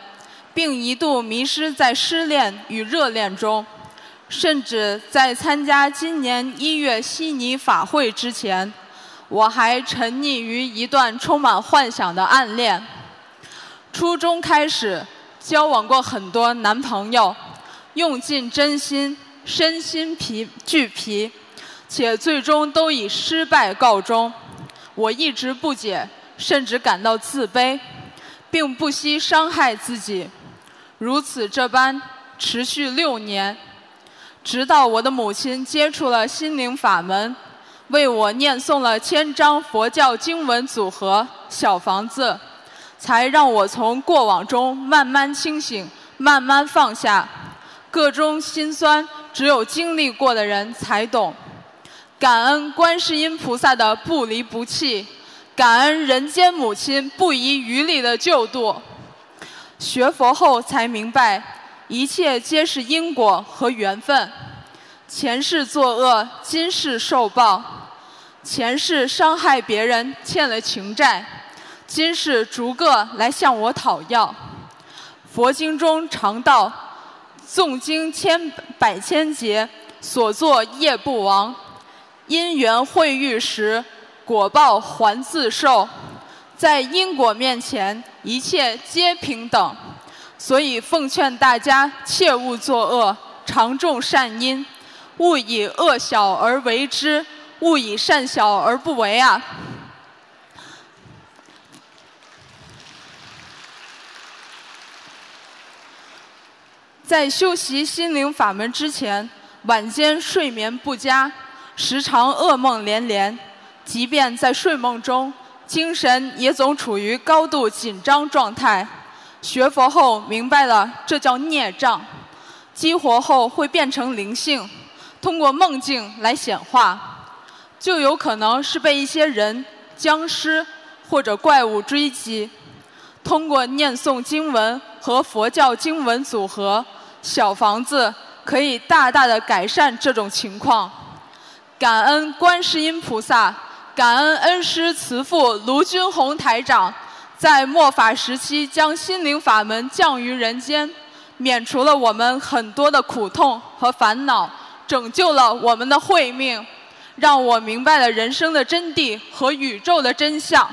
并一度迷失在失恋与热恋中，甚至在参加今年一月悉尼法会之前。我还沉溺于一段充满幻想的暗恋。初中开始交往过很多男朋友，用尽真心，身心疲俱疲，且最终都以失败告终。我一直不解，甚至感到自卑，并不惜伤害自己。如此这般持续六年，直到我的母亲接触了心灵法门。为我念诵了千张佛教经文组合《小房子》，才让我从过往中慢慢清醒，慢慢放下。各中心酸，只有经历过的人才懂。感恩观世音菩萨的不离不弃，感恩人间母亲不遗余力的救度。学佛后才明白，一切皆是因果和缘分。前世作恶，今世受报；前世伤害别人，欠了情债，今世逐个来向我讨要。佛经中常道：诵经千百千劫，所作业不亡；因缘会遇时，果报还自受。在因果面前，一切皆平等。所以奉劝大家切勿作恶，常种善因，勿以恶小而为之，勿以善小而不为啊！在修习心灵法门之前，晚间睡眠不佳，时常噩梦连连，即便在睡梦中，精神也总处于高度紧张状态。学佛后明白了，这叫孽障，激活后会变成灵性，通过梦境来显化，就有可能是被一些人、僵尸或者怪物追击。通过念诵经文和佛教经文组合。小房子可以大大的改善这种情况，感恩观世音菩萨，感恩恩师慈父卢军宏台长，在末法时期将心灵法门降于人间，免除了我们很多的苦痛和烦恼，拯救了我们的慧命，让我明白了人生的真谛和宇宙的真相。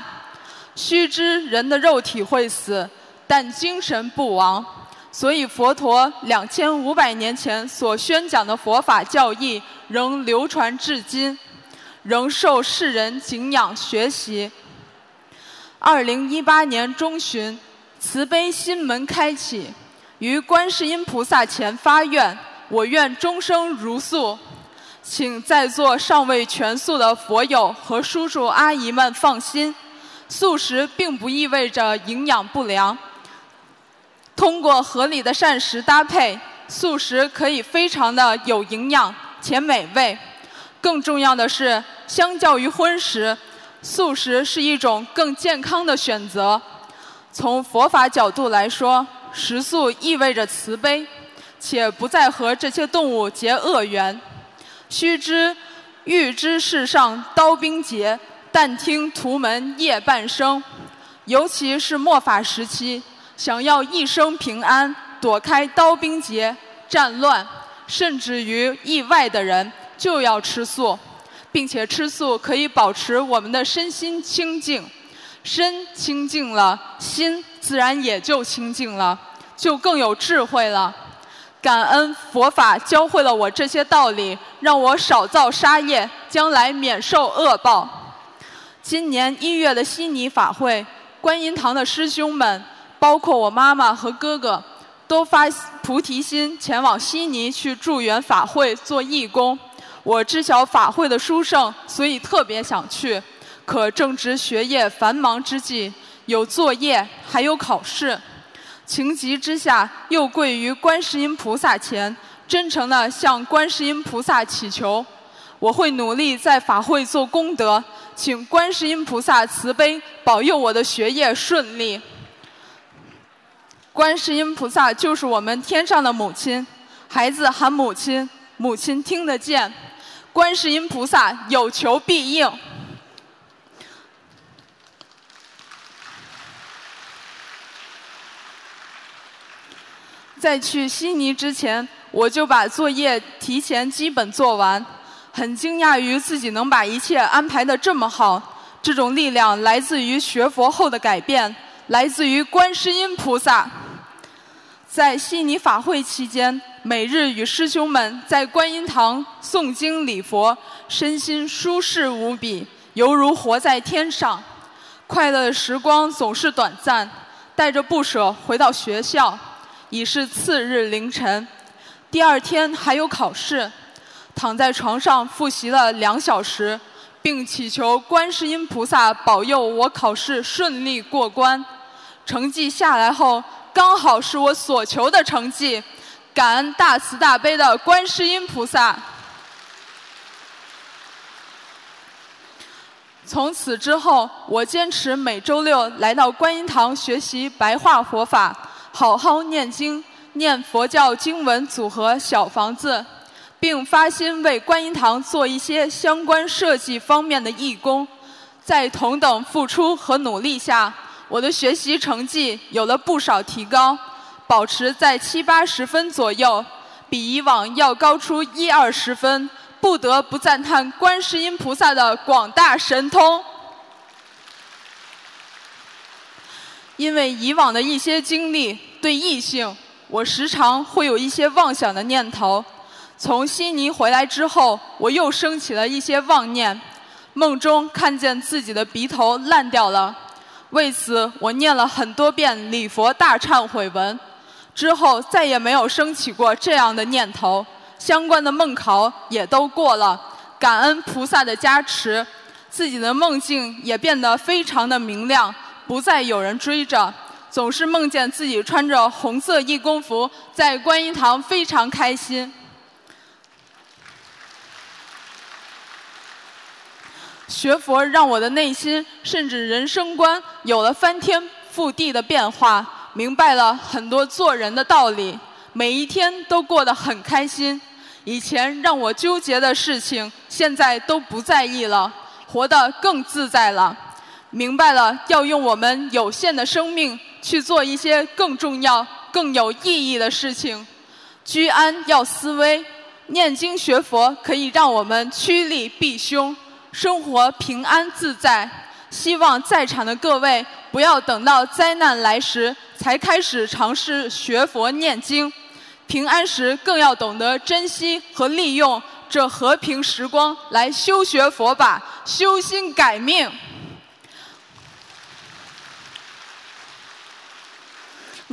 须知人的肉体会死，但精神不亡。所以，佛陀两千五百年前所宣讲的佛法教义仍流传至今，仍受世人敬仰学习。二零一八年中旬，慈悲心门开启，于观世音菩萨前发愿：我愿终生如素。请在座尚未全素的佛友和叔叔阿姨们放心，素食并不意味着营养不良。通过合理的膳食搭配，素食可以非常的有营养且美味。更重要的是，相较于荤食，素食是一种更健康的选择。从佛法角度来说，食素意味着慈悲，且不再和这些动物结恶缘。须知，欲知世上刀兵劫，但听屠门夜半声。尤其是末法时期。想要一生平安，躲开刀兵劫、战乱，甚至于意外的人，就要吃素，并且吃素可以保持我们的身心清净，身清净了，心自然也就清净了，就更有智慧了。感恩佛法教会了我这些道理，让我少造杀业，将来免受恶报。今年一月的悉尼法会，观音堂的师兄们。包括我妈妈和哥哥，都发菩提心前往悉尼去助缘法会做义工。我知晓法会的殊胜，所以特别想去。可正值学业繁忙之际，有作业，还有考试，情急之下，又跪于观世音菩萨前，真诚地向观世音菩萨祈求：我会努力在法会做功德，请观世音菩萨慈悲保佑我的学业顺利。观世音菩萨就是我们天上的母亲，孩子喊母亲，母亲听得见。观世音菩萨有求必应。在去悉尼之前，我就把作业提前基本做完，很惊讶于自己能把一切安排的这么好。这种力量来自于学佛后的改变，来自于观世音菩萨。在悉尼法会期间，每日与师兄们在观音堂诵经礼佛，身心舒适无比，犹如活在天上。快乐的时光总是短暂，带着不舍回到学校，已是次日凌晨。第二天还有考试，躺在床上复习了两小时，并祈求观世音菩萨保佑我考试顺利过关。成绩下来后。刚好是我所求的成绩，感恩大慈大悲的观世音菩萨。从此之后，我坚持每周六来到观音堂学习白话佛法，好好念经，念佛教经文组合小房子，并发心为观音堂做一些相关设计方面的义工。在同等付出和努力下。我的学习成绩有了不少提高，保持在七八十分左右，比以往要高出一二十分，不得不赞叹观世音菩萨的广大神通。因为以往的一些经历，对异性，我时常会有一些妄想的念头。从悉尼回来之后，我又升起了一些妄念，梦中看见自己的鼻头烂掉了。为此，我念了很多遍礼佛大忏悔文，之后再也没有升起过这样的念头。相关的梦考也都过了，感恩菩萨的加持，自己的梦境也变得非常的明亮，不再有人追着，总是梦见自己穿着红色义工服在观音堂，非常开心。学佛让我的内心甚至人生观有了翻天覆地的变化，明白了很多做人的道理，每一天都过得很开心。以前让我纠结的事情，现在都不在意了，活得更自在了。明白了要用我们有限的生命去做一些更重要、更有意义的事情。居安要思危，念经学佛可以让我们趋利避凶。生活平安自在，希望在场的各位不要等到灾难来时才开始尝试学佛念经，平安时更要懂得珍惜和利用这和平时光来修学佛法、修心改命。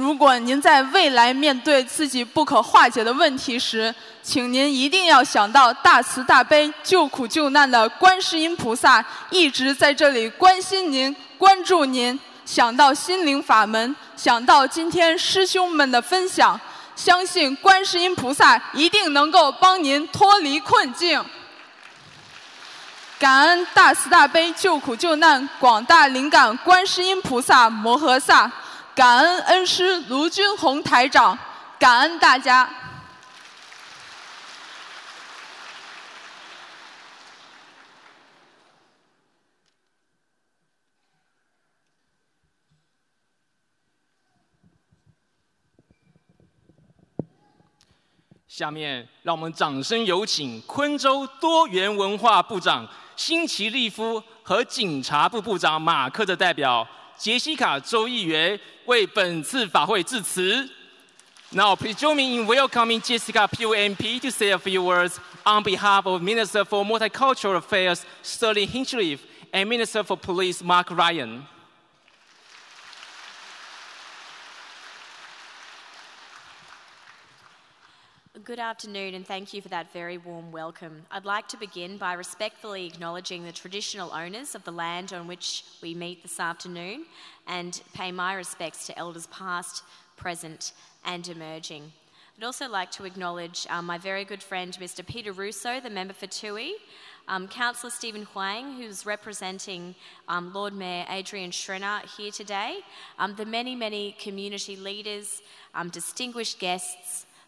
如果您在未来面对自己不可化解的问题时，请您一定要想到大慈大悲、救苦救难的观世音菩萨一直在这里关心您、关注您。想到心灵法门，想到今天师兄们的分享，相信观世音菩萨一定能够帮您脱离困境。感恩大慈大悲、救苦救难广大灵感观世音菩萨摩诃萨，感恩恩师卢军宏台长，感恩大家。下面让我们掌声有请昆州多元文化部长辛奇利夫和警察部部长马克的代表杰西卡州议员为本次法会致辞。Now please join me in welcoming Jessica PUMP to say a few words on behalf of Minister for Multicultural Affairs Sterling Hinchliffe and Minister for Police Mark Ryan. Good afternoon, and thank you for that very warm welcome. I'd like to begin by respectfully acknowledging the traditional owners of the land on which we meet this afternoon and pay my respects to elders past, present, and emerging. I'd also like to acknowledge um, my very good friend, Mr. Peter Russo, the member for Tui, um, Councillor Stephen Huang, who's representing um, Lord Mayor Adrian Schrenner here today, um, the many, many community leaders, um, distinguished guests,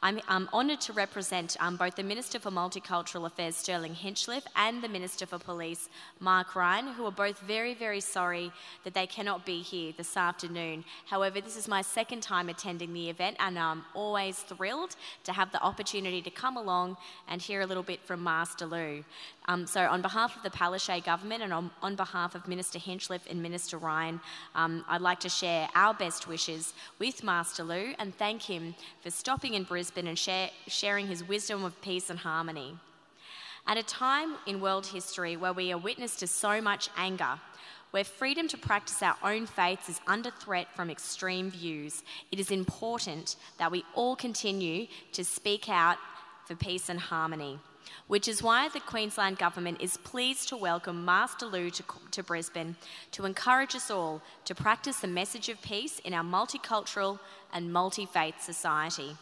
I'm, I'm honoured to represent um, both the Minister for Multicultural Affairs, Sterling Hinchliffe, and the Minister for Police, Mark Ryan, who are both very, very sorry that they cannot be here this afternoon. However, this is my second time attending the event, and I'm always thrilled to have the opportunity to come along and hear a little bit from Master Lou. Um, so, on behalf of the Palaszczuk government and on, on, behalf of Minister Hinchliffe and Minister Ryan, um, I'd like to share our best wishes with Master Lou and thank him for stopping in Brisbane and share, sharing his wisdom of peace and harmony. At a time in world history where we are witness to so much anger, where freedom to practice our own faiths is under threat from extreme views, it is important that we all continue to speak out for peace and harmony which is why the Queensland Government is pleased to welcome Master Lou to, to, Brisbane to encourage us all to practice the message of peace in our multicultural and multi faith society.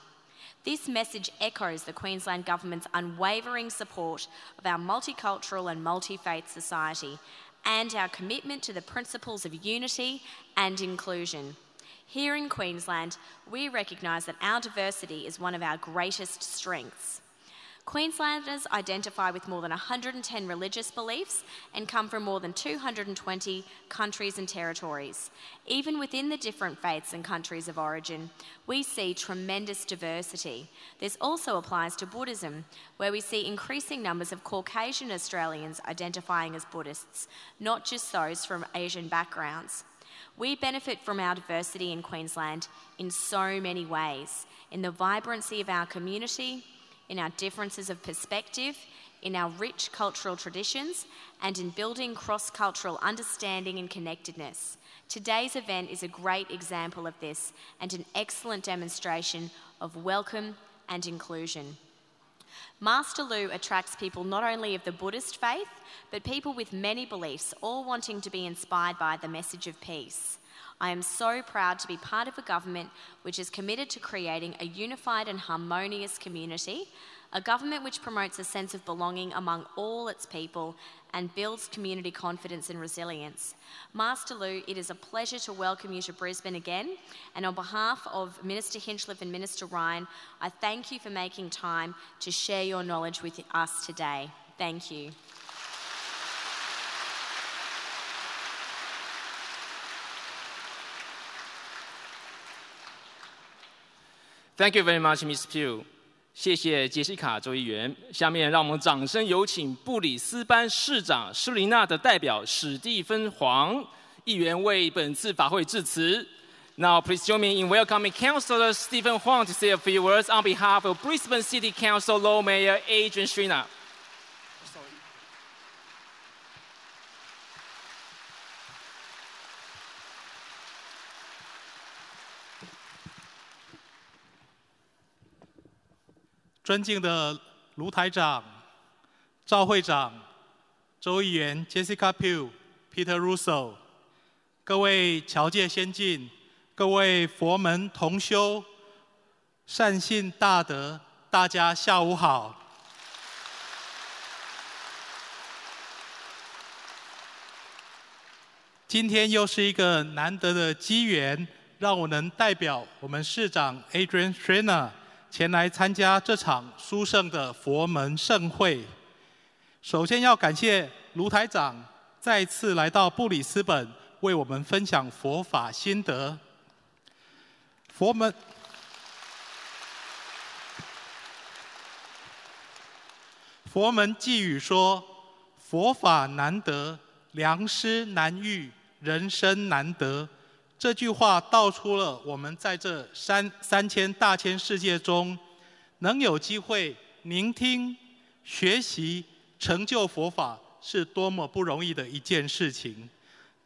This message echoes the Queensland Government's unwavering support of our multicultural and multi faith society and our commitment to the principles of unity and inclusion. Here in Queensland, we recognise that our diversity is one of our greatest strengths. Queenslanders identify with more than 110 religious beliefs and come from more than 220 countries and territories. Even within the different faiths and countries of origin, we see tremendous diversity. This also applies to Buddhism, where we see increasing numbers of Caucasian Australians identifying as Buddhists, not just those from Asian backgrounds. We benefit from our diversity in Queensland in so many ways in the vibrancy of our community, in our differences of perspective, in our rich cultural traditions, and in building cross cultural understanding and connectedness. Today's event is a great example of this and an excellent demonstration of welcome and inclusion. Master Lu attracts people not only of the Buddhist faith, but people with many beliefs, all wanting to be inspired by the message of peace. I am so proud to be part of a government which is committed to creating a unified and harmonious community, a government which promotes a sense of belonging among all its people and builds community confidence and resilience. Master Lou, it is a pleasure to welcome you to Brisbane again. And on behalf of Minister Hinchliffe and Minister Ryan, I thank you for making time to share your knowledge with us today. Thank you. Thank you very much, Miss Pugh. 谢谢杰西卡州议员。下面让我们掌声有请布里斯班市长施琳娜的代表史蒂芬黄议员为本次法会致辞。Now, please join me in welcoming Councillor Stephen Huang to say a few words on behalf of Brisbane City Council Law Mayor Adrian Shrina. 尊敬的卢台长、赵会长、周议员 Jessica Pugh、Peter Russo，各位侨界先进、各位佛门同修、善信大德，大家下午好。今天又是一个难得的机缘，让我能代表我们市长 Adrian Schreiner。前来参加这场殊胜的佛门盛会。首先要感谢卢台长再次来到布里斯本，为我们分享佛法心得。佛门，佛门寄语说：“佛法难得，良师难遇，人生难得。”这句话道出了我们在这三三千大千世界中，能有机会聆听、学习、成就佛法，是多么不容易的一件事情。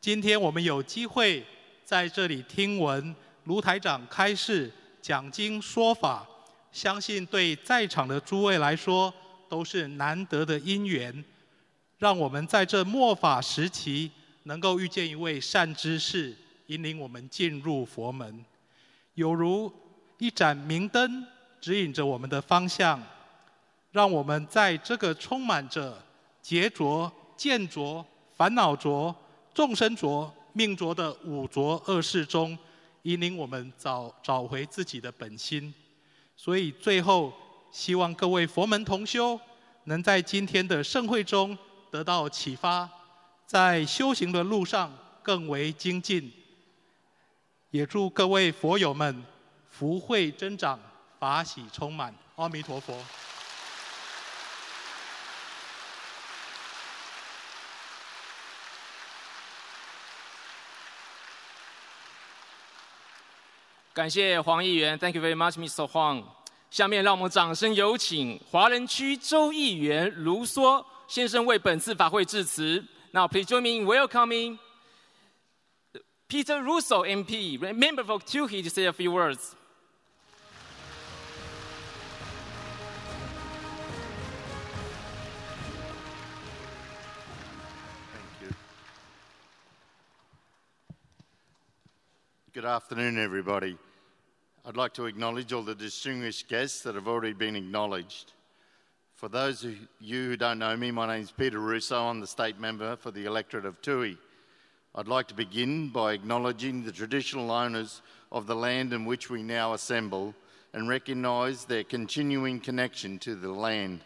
今天我们有机会在这里听闻卢台长开示、讲经说法，相信对在场的诸位来说都是难得的因缘，让我们在这末法时期能够遇见一位善知识。引领我们进入佛门，有如一盏明灯，指引着我们的方向，让我们在这个充满着劫浊、见浊、烦恼浊、众生浊、命浊的五浊恶世中，引领我们找找回自己的本心。所以最后，希望各位佛门同修能在今天的盛会中得到启发，在修行的路上更为精进。也祝各位佛友们福慧增长，法喜充满。阿弥陀佛。感谢黄议员，Thank you very much, Mr. Huang。下面让我们掌声有请华人区州议员卢梭先生为本次法会致辞。Now please join me in welcoming. Peter Russo, MP, member for Tuhi, to say a few words. Thank you. Good afternoon, everybody. I'd like to acknowledge all the distinguished guests that have already been acknowledged. For those of you who don't know me, my name is Peter Russo. I'm the state member for the electorate of Tui. I'd like to begin by acknowledging the traditional owners of the land in which we now assemble and recognise their continuing connection to the land.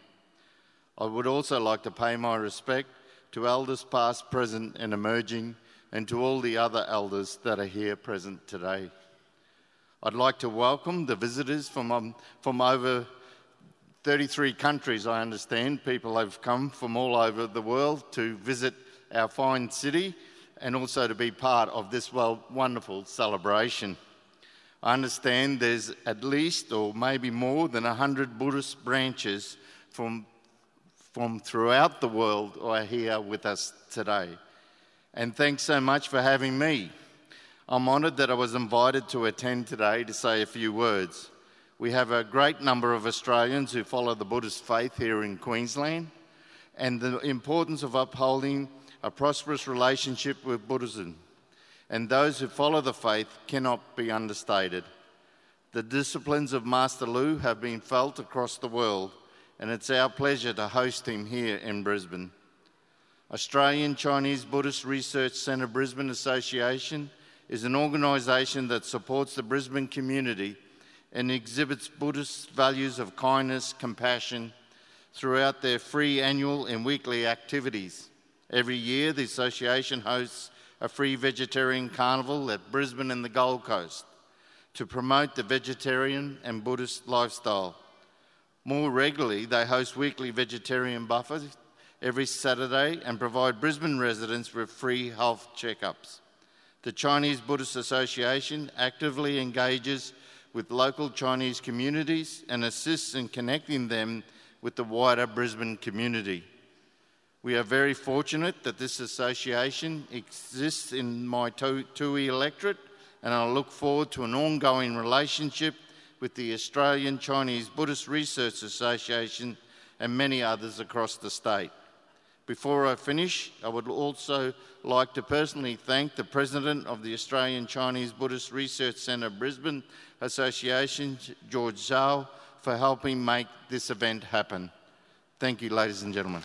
I would also like to pay my respect to elders past, present, and emerging, and to all the other elders that are here present today. I'd like to welcome the visitors from, um, from over 33 countries, I understand. People have come from all over the world to visit our fine city and also to be part of this well, wonderful celebration. I understand there's at least, or maybe more than 100 Buddhist branches from, from throughout the world are here with us today. And thanks so much for having me. I'm honoured that I was invited to attend today to say a few words. We have a great number of Australians who follow the Buddhist faith here in Queensland, and the importance of upholding a prosperous relationship with Buddhism and those who follow the faith cannot be understated. The disciplines of Master Lu have been felt across the world, and it's our pleasure to host him here in Brisbane. Australian Chinese Buddhist Research Centre Brisbane Association is an organisation that supports the Brisbane community and exhibits Buddhist values of kindness, compassion throughout their free annual and weekly activities. Every year, the association hosts a free vegetarian carnival at Brisbane and the Gold Coast to promote the vegetarian and Buddhist lifestyle. More regularly, they host weekly vegetarian buffets every Saturday and provide Brisbane residents with free health checkups. The Chinese Buddhist Association actively engages with local Chinese communities and assists in connecting them with the wider Brisbane community. We are very fortunate that this association exists in my Tui electorate, and I look forward to an ongoing relationship with the Australian Chinese Buddhist Research Association and many others across the state. Before I finish, I would also like to personally thank the President of the Australian Chinese Buddhist Research Centre Brisbane Association, George Zhao, for helping make this event happen. Thank you, ladies and gentlemen.